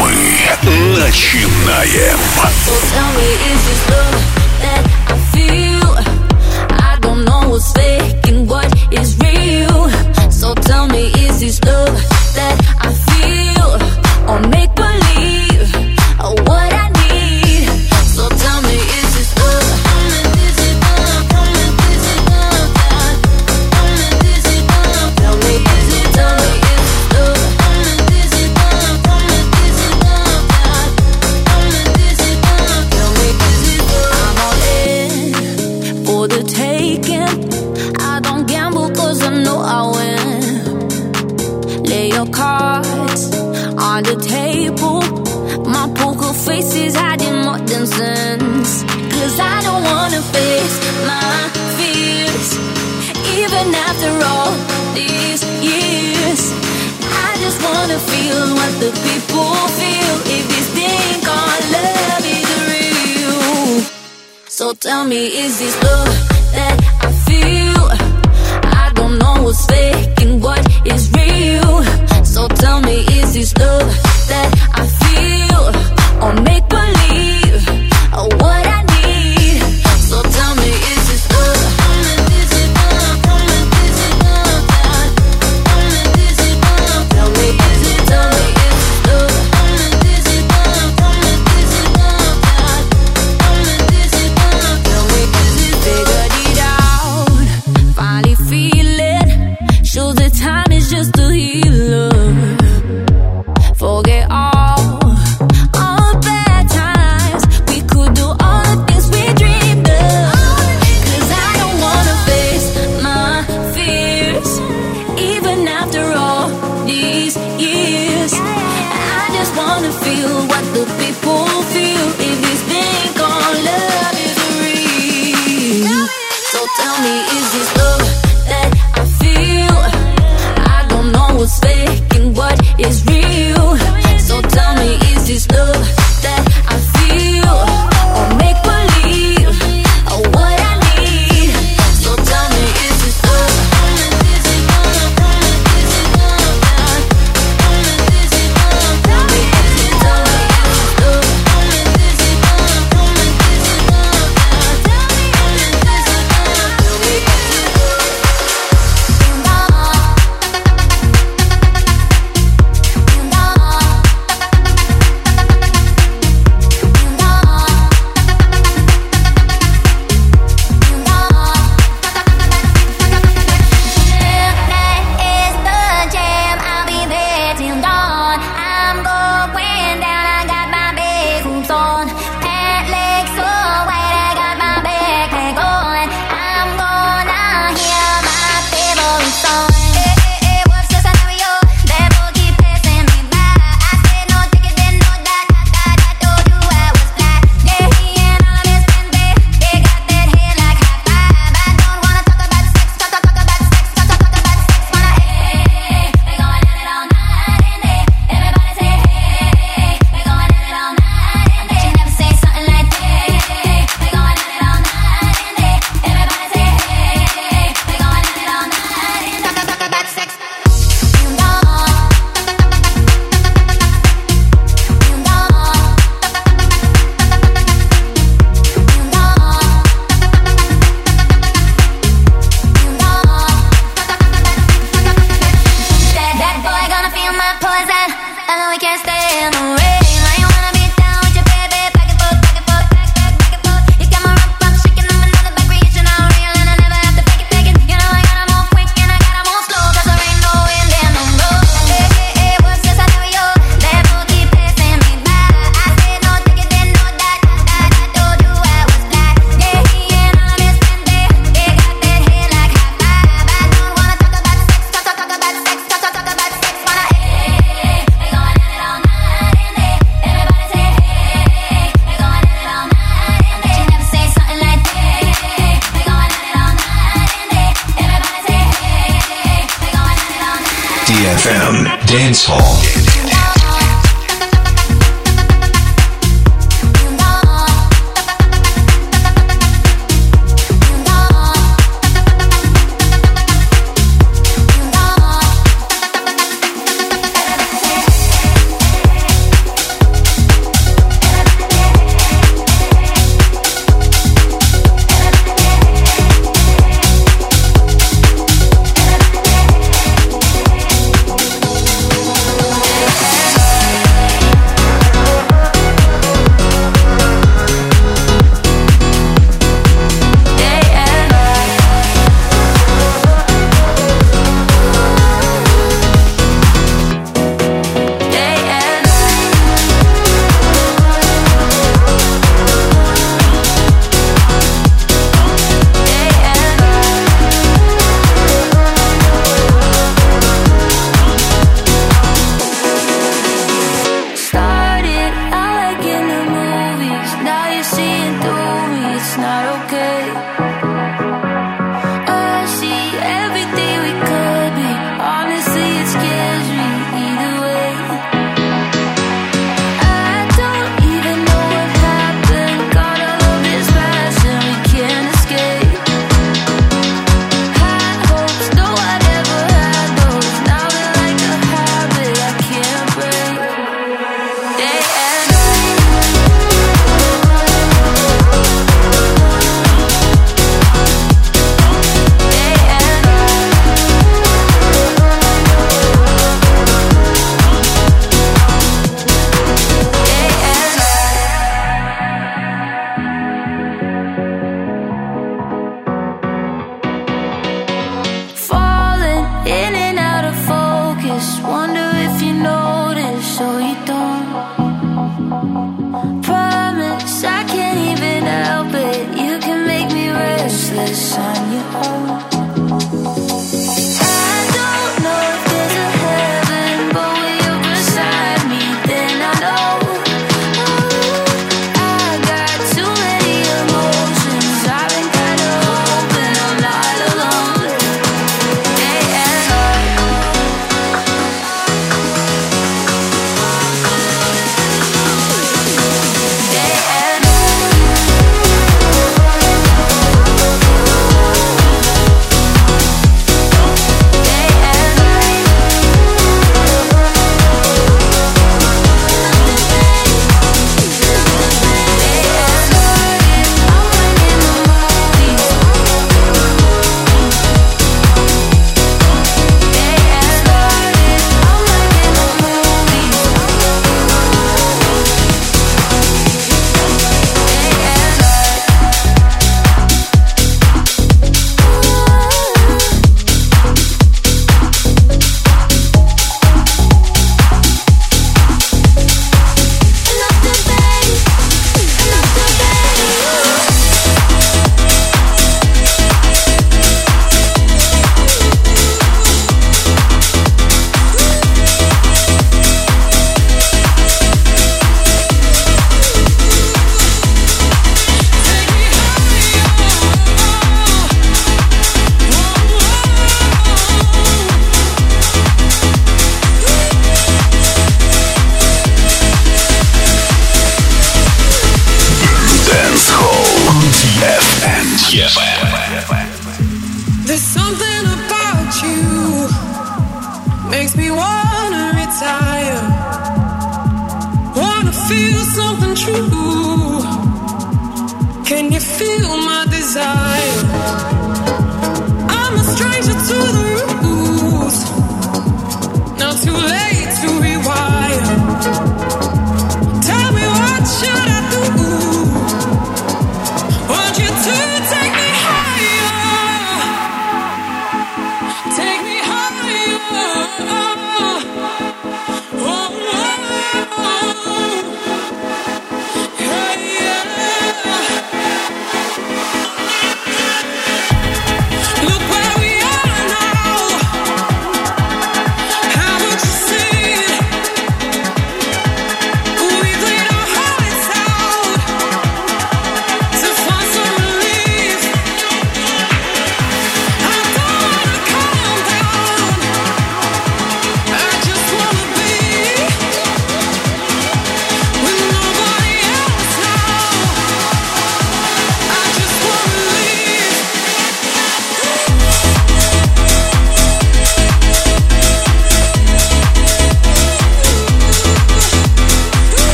Мы начинаем. So tell me, is this love that I feel? I don't know what's fake and what is real. So tell me, is this love that I feel? Or make So tell me, is this love that I feel? I don't know what's fake and what is real. So tell me, is this love that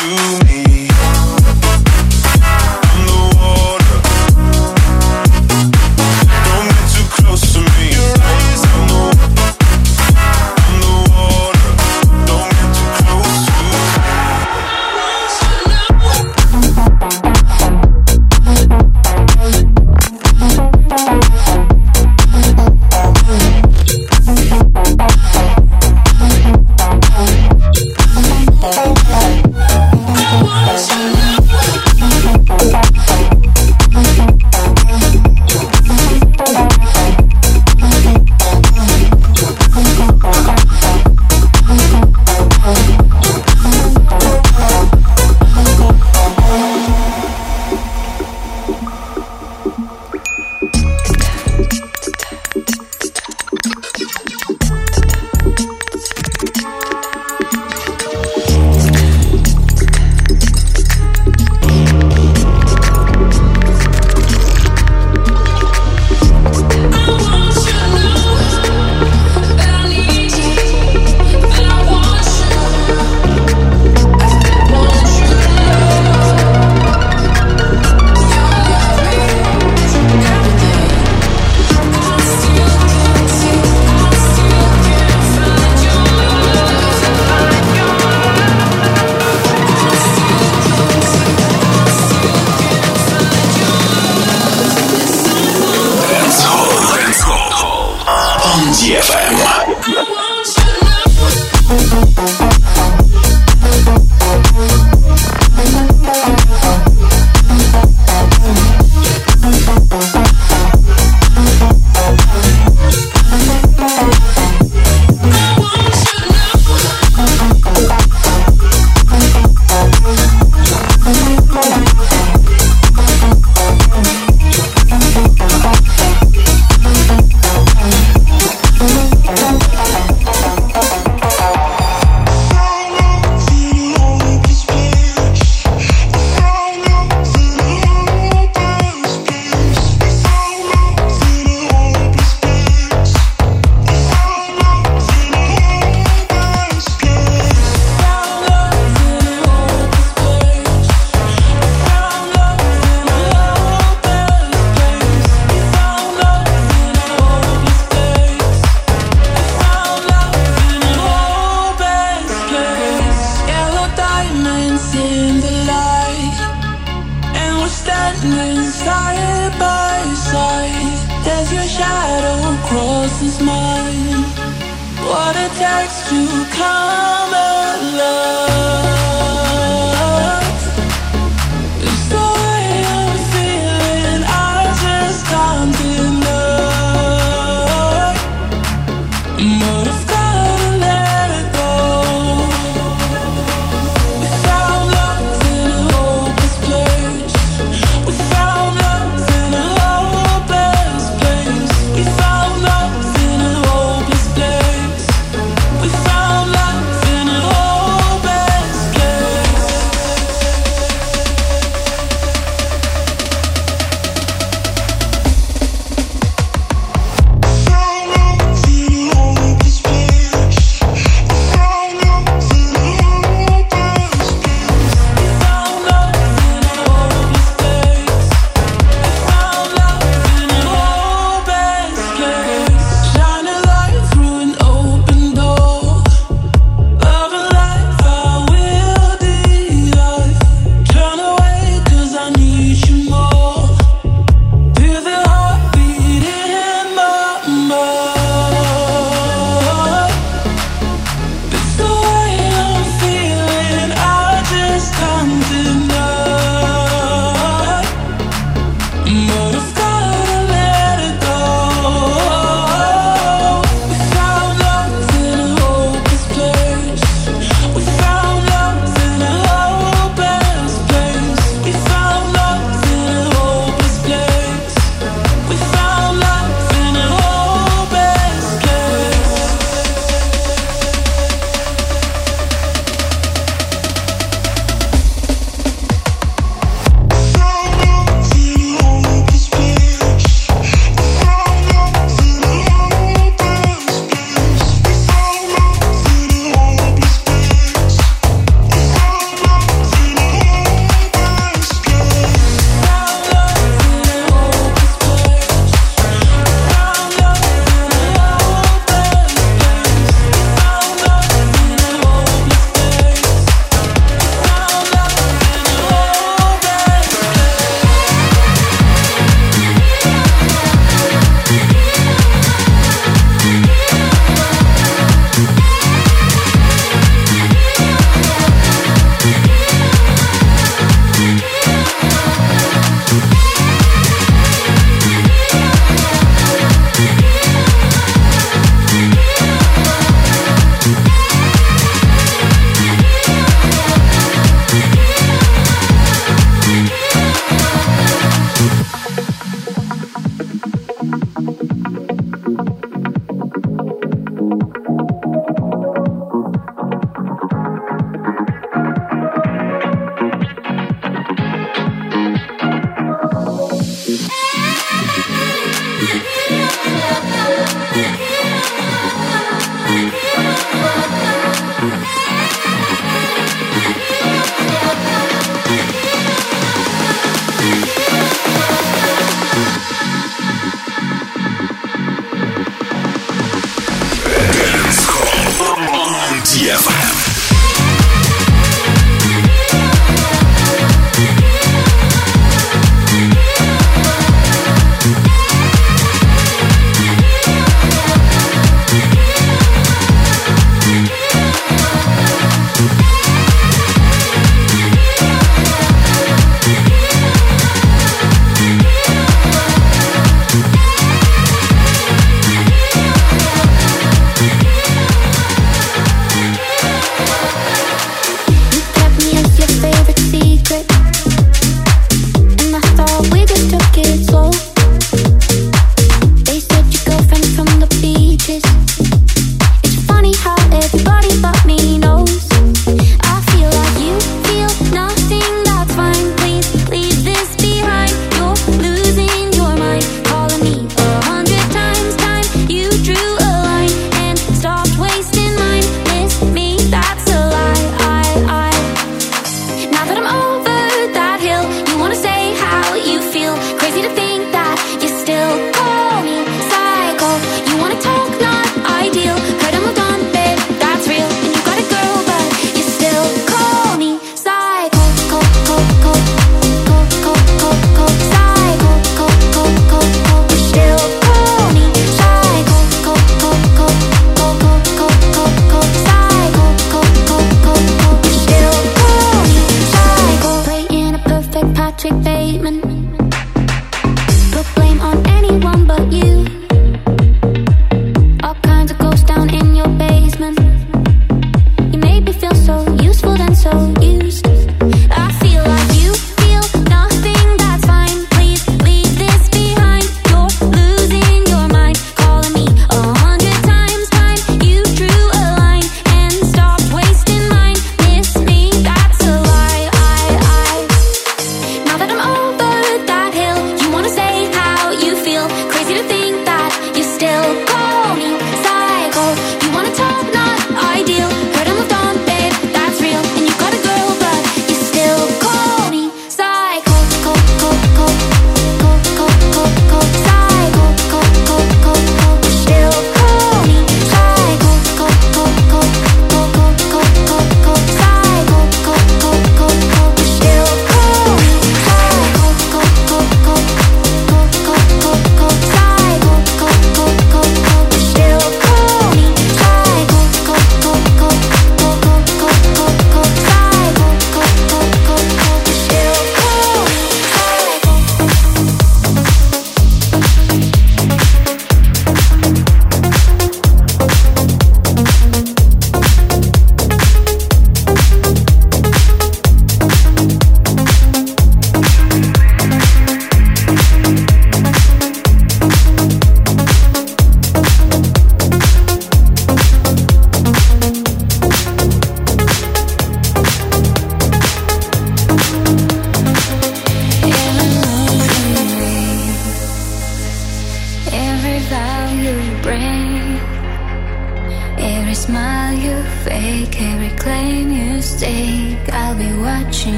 to me.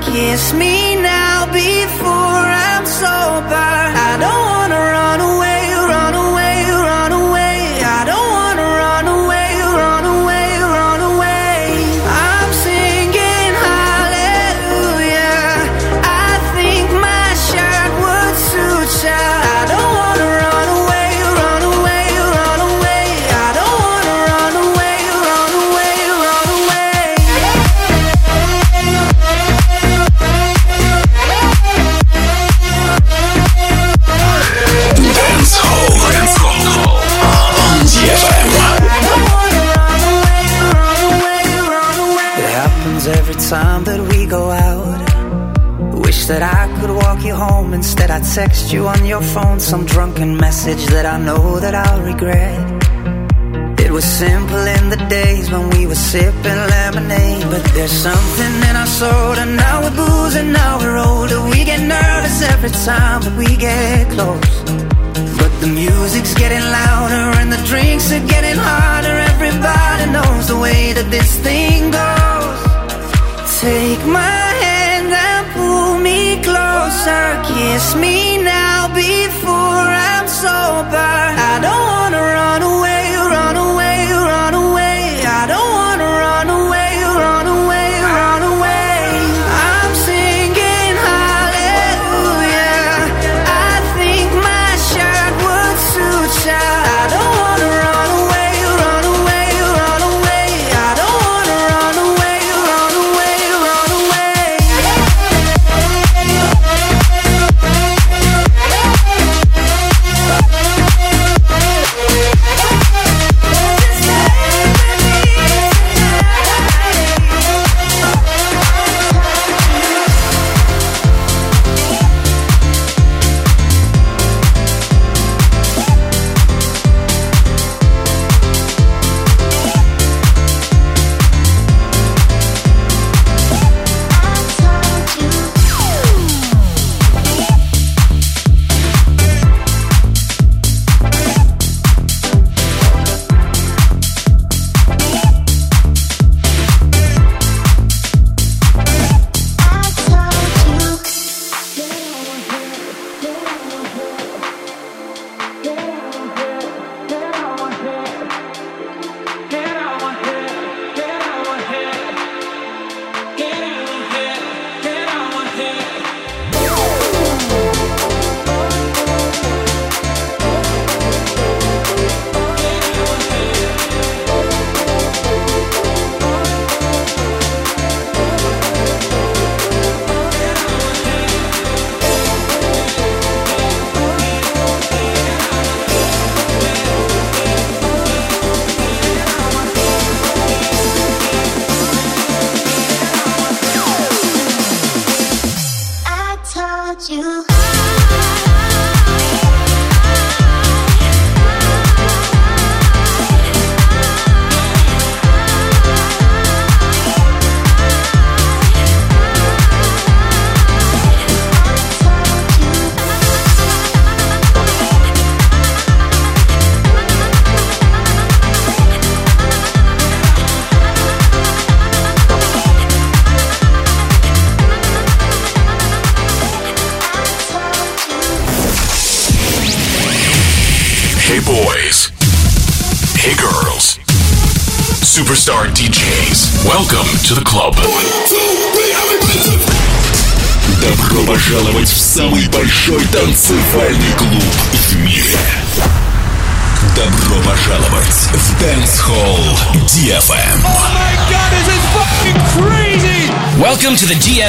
kiss me. text you on your phone some drunken message that I know that I'll regret. It was simple in the days when we were sipping lemonade. But there's something in our soul, and now we're boozing, now we're older. We get nervous every time that we get close. But the music's getting louder, and the drinks are getting harder. Everybody knows the way that this thing goes. Take my closer, kiss me now before I'm sober. I don't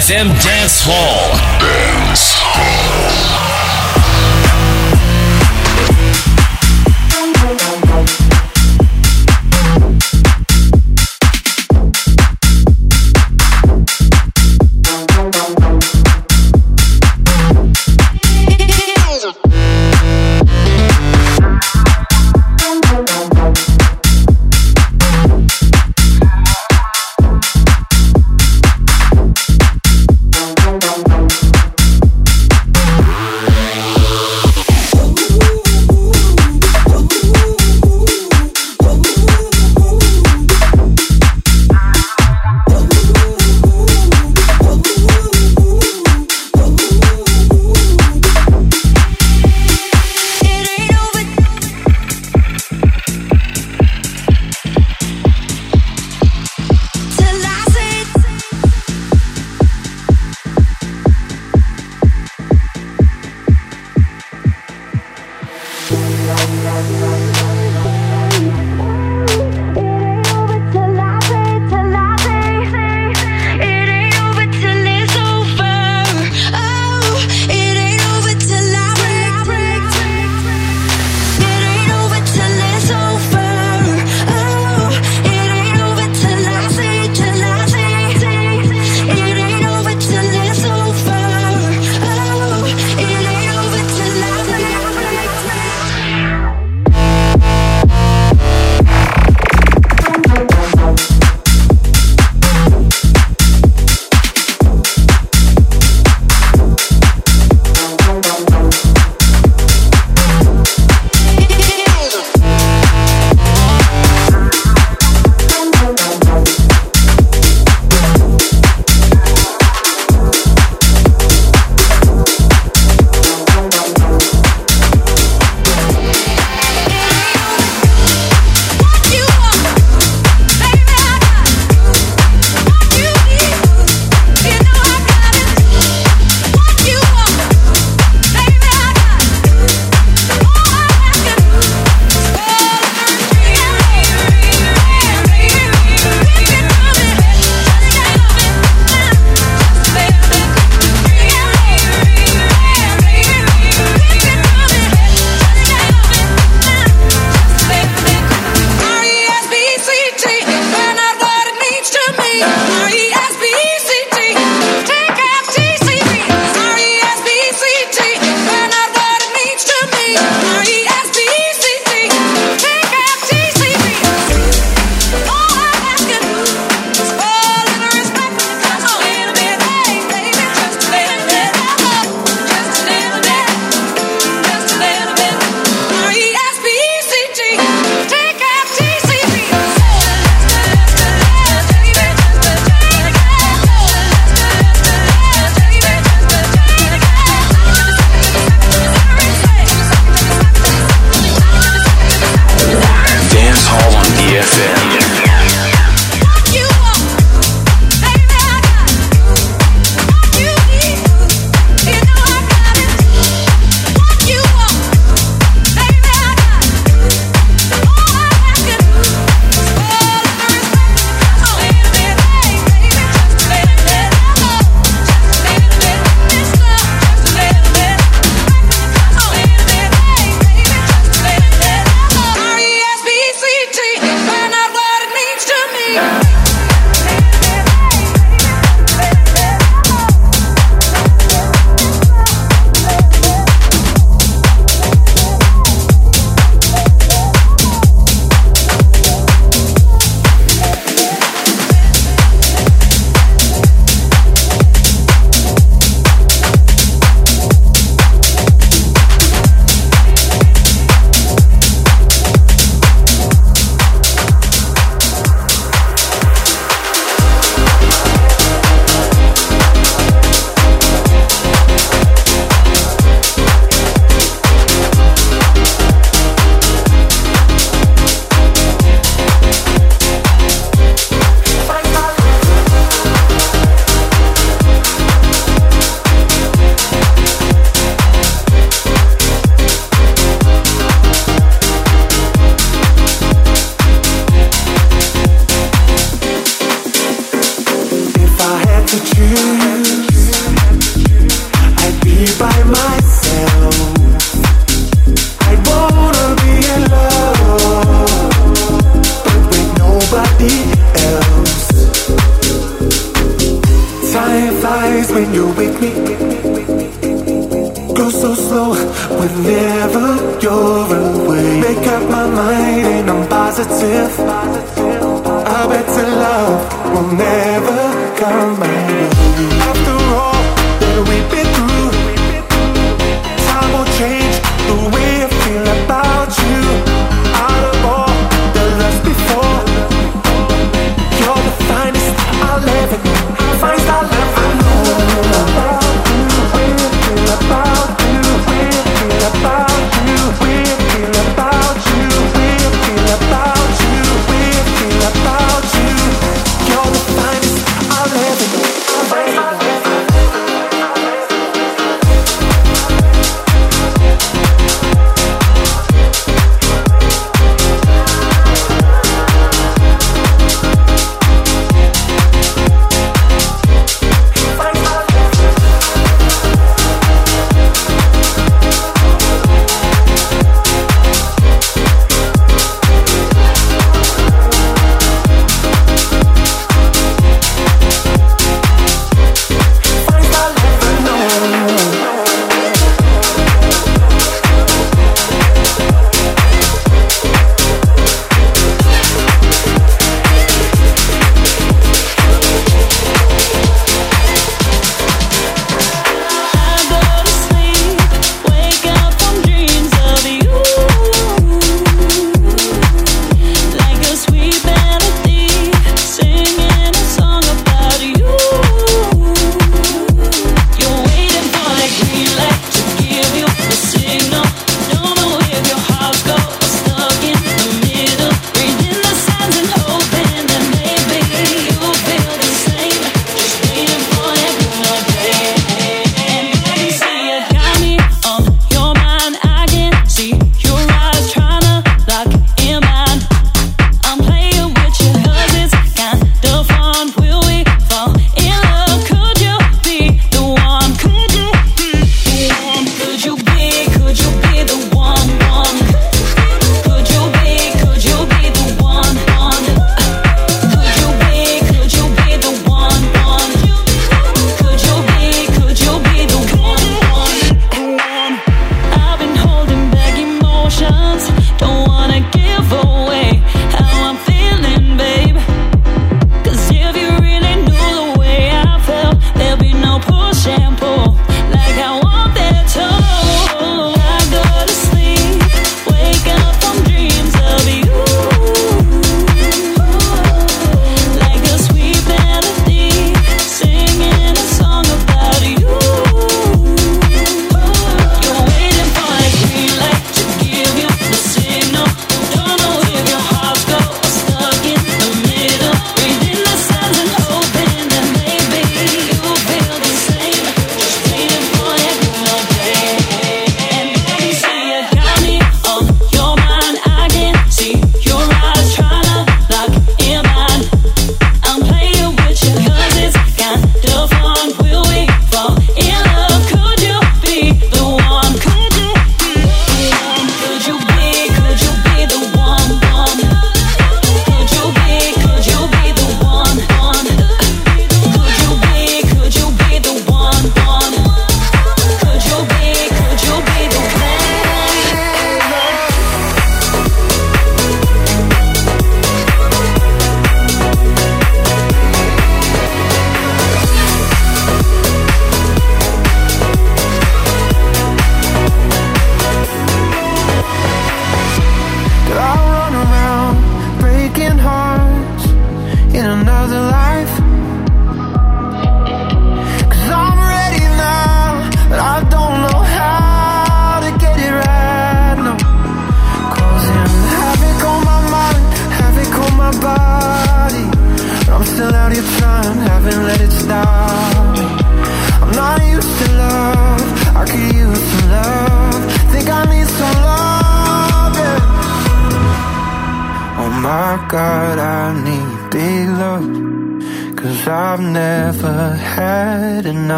FM dead.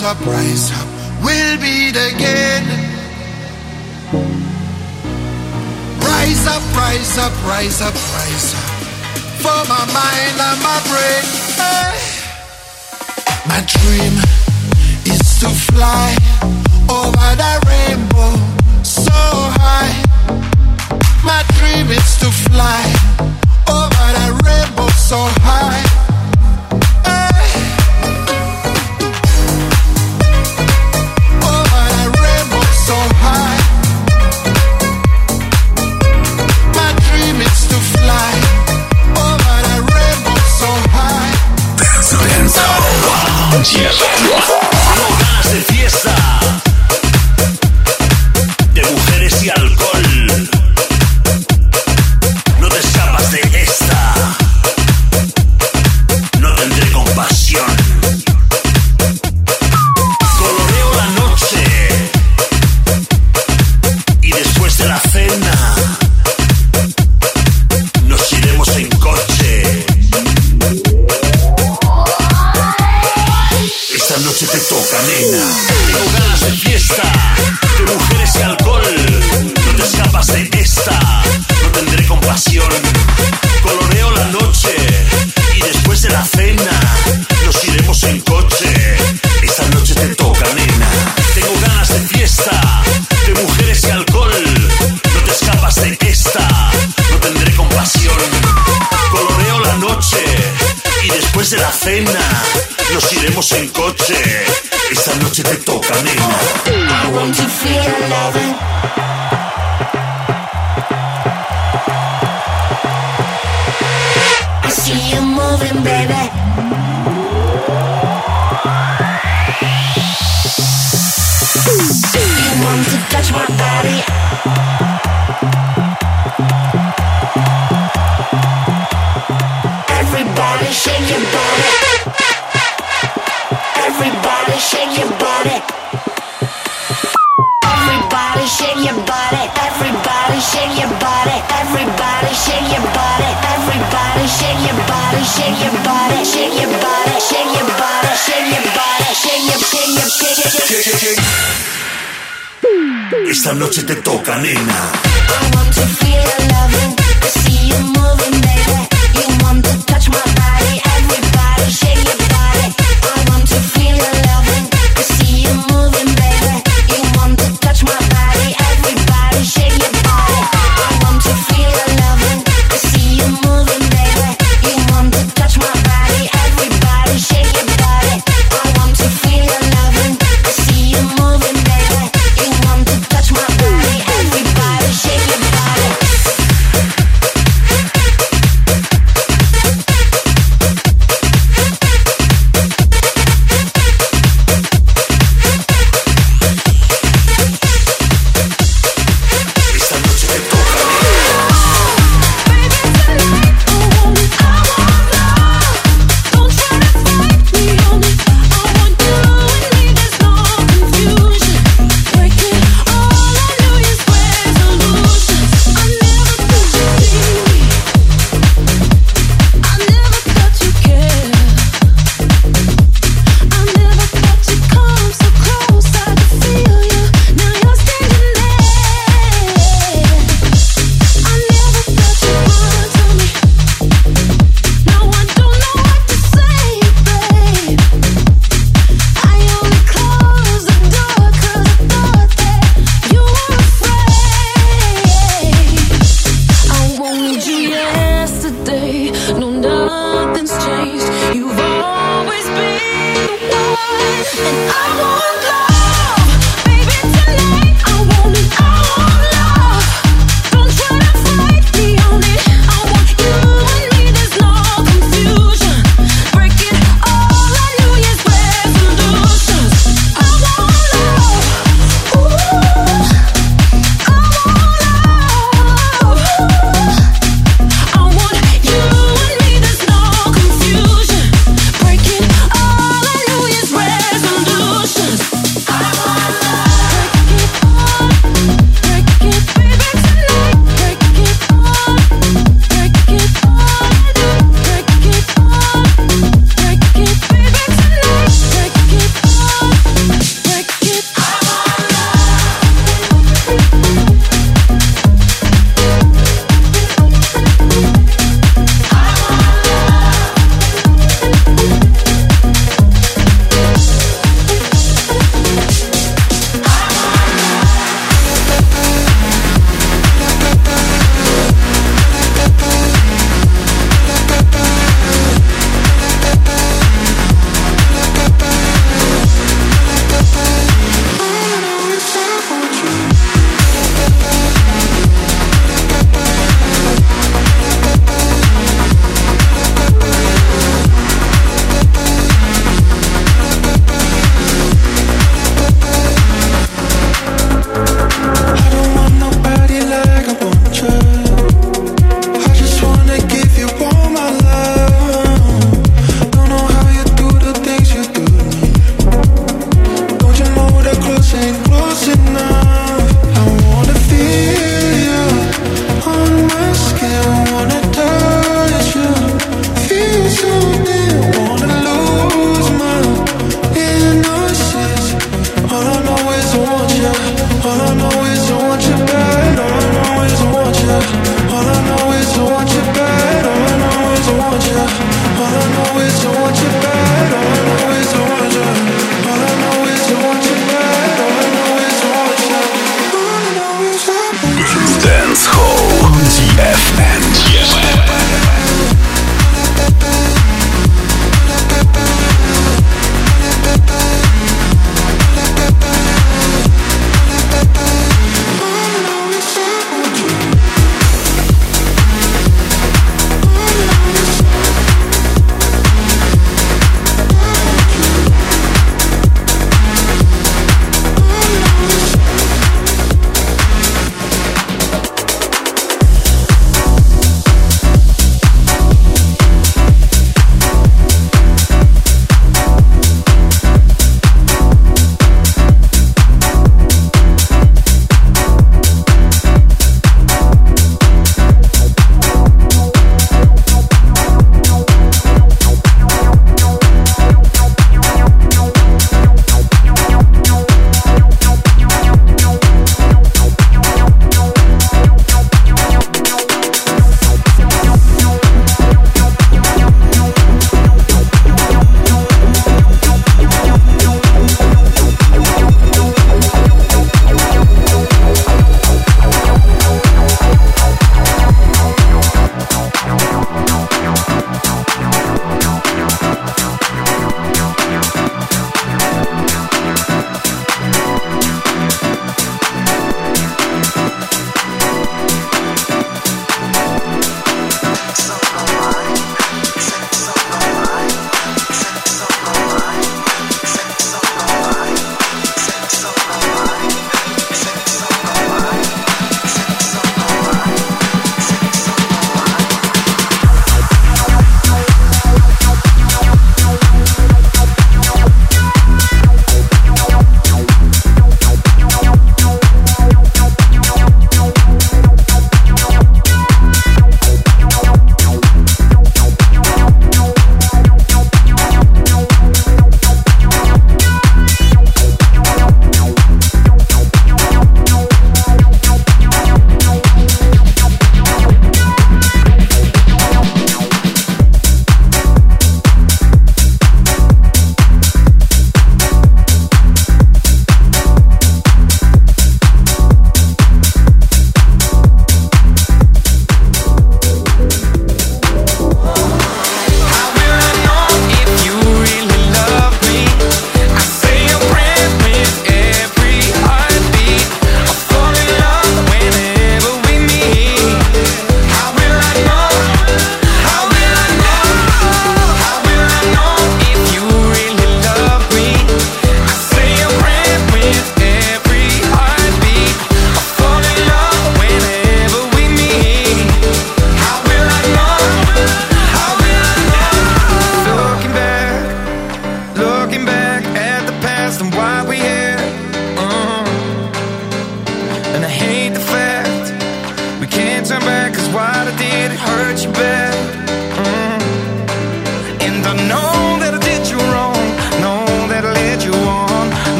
rise up, rise up, we'll beat again. Rise up, rise up, rise up, rise up, for my mind and my brain. Hey. My dream is to fly over the rainbow so high. My dream is to fly over the rainbow so high. 皆寒暖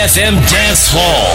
DFM Dance Hall.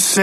Just